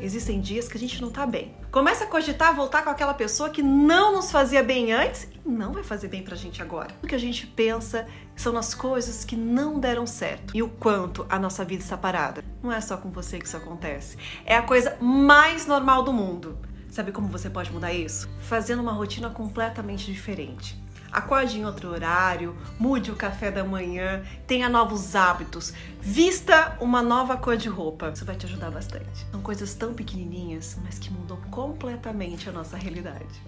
existem dias que a gente não tá bem. Começa a cogitar voltar com aquela pessoa que não nos fazia bem antes e não vai fazer bem pra gente agora. O que a gente pensa são nas coisas que não deram certo e o quanto a nossa vida está parada. Não é só com você que isso acontece. É a coisa mais normal do mundo. Sabe como você pode mudar isso? Fazendo uma rotina completamente diferente. Acorde em outro horário, mude o café da manhã, tenha novos hábitos, vista uma nova cor de roupa. Isso vai te ajudar bastante. São coisas tão pequenininhas, mas que mudam completamente a nossa realidade.